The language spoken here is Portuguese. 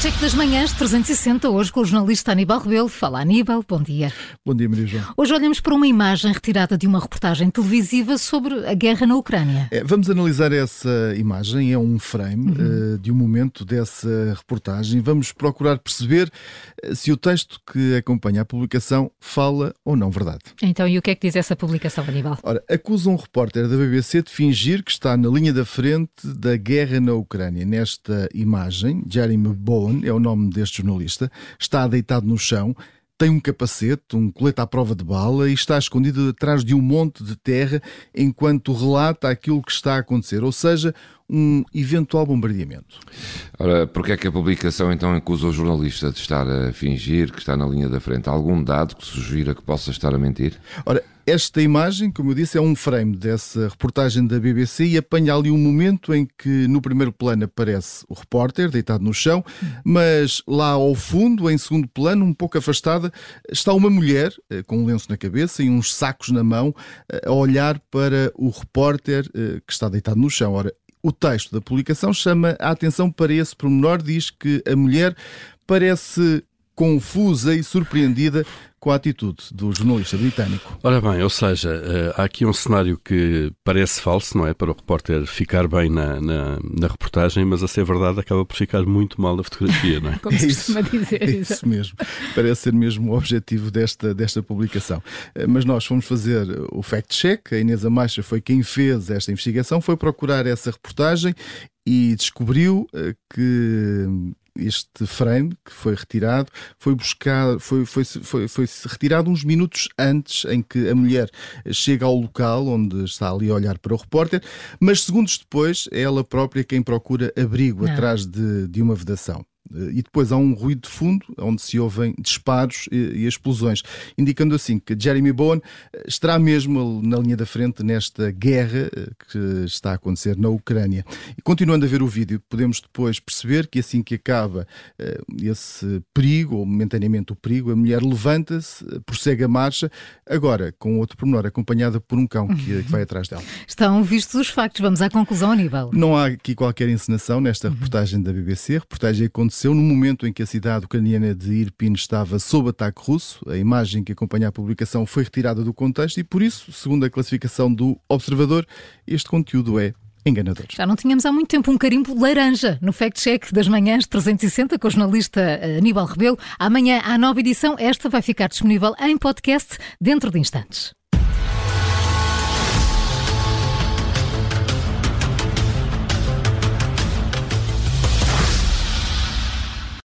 Cheque das Manhãs 360, hoje com o jornalista Aníbal Rebelo. Fala Aníbal, bom dia. Bom dia, Maria João. Hoje olhamos para uma imagem retirada de uma reportagem televisiva sobre a guerra na Ucrânia. É, vamos analisar essa imagem, é um frame uhum. uh, de um momento dessa reportagem. Vamos procurar perceber uh, se o texto que acompanha a publicação fala ou não verdade. Então, e o que é que diz essa publicação, Aníbal? Ora, acusa um repórter da BBC de fingir que está na linha da frente da guerra na Ucrânia. Nesta imagem, Jeremy Bowen é o nome deste jornalista, está deitado no chão, tem um capacete, um colete à prova de bala e está escondido atrás de um monte de terra enquanto relata aquilo que está a acontecer, ou seja, um eventual bombardeamento. Ora, porque é que a publicação então acusa o jornalista de estar a fingir que está na linha da frente? algum dado que sugira que possa estar a mentir? Ora, esta imagem, como eu disse, é um frame dessa reportagem da BBC e apanha ali um momento em que no primeiro plano aparece o repórter deitado no chão, mas lá ao fundo, em segundo plano, um pouco afastada, está uma mulher eh, com um lenço na cabeça e uns sacos na mão eh, a olhar para o repórter eh, que está deitado no chão. Ora, o texto da publicação chama a atenção para esse pormenor, diz que a mulher parece confusa e surpreendida com a atitude do jornalista britânico. Ora bem, ou seja, eh, há aqui um cenário que parece falso, não é? Para o repórter ficar bem na, na, na reportagem, mas a ser verdade acaba por ficar muito mal na fotografia, não é? Como se costuma dizer. É isso mesmo. Parece ser mesmo o objetivo desta, desta publicação. Eh, mas nós fomos fazer o fact-check, a Inês Amaixa foi quem fez esta investigação, foi procurar essa reportagem e descobriu eh, que este frame que foi retirado foi buscar, foi, foi, foi, foi retirado uns minutos antes em que a mulher chega ao local onde está ali a olhar para o repórter, mas segundos depois é ela própria quem procura abrigo Não. atrás de, de uma vedação. Eh, e depois há um ruído de fundo onde se ouvem disparos e, e, explosões, indicando assim que Jeremy Bowen eh, estará mesmo na linha da frente nesta guerra eh, que está a acontecer na Ucrânia. E continuando a ver o vídeo, podemos depois perceber que assim que acaba esse perigo, ou momentaneamente o perigo, a mulher levanta-se, prossegue a marcha, agora com outro pormenor, acompanhada por um cão que, que vai atrás dela. Estão vistos os factos, vamos à conclusão, Aníbal. Não há aqui qualquer encenação nesta reportagem da BBC, a reportagem aconteceu aconteceu no momento em que a cidade ucraniana de Irpin estava sob ataque russo. A imagem que acompanha a publicação foi retirada do contexto e, por isso, segundo a classificação do Observador, este conteúdo é enganador. Já não tínhamos há muito tempo um carimbo laranja no Fact Check das manhãs 360 com o jornalista eh, Aníbal Rebelo. Amanhã, à nova edição, esta vai ficar disponível em podcast dentro de instantes.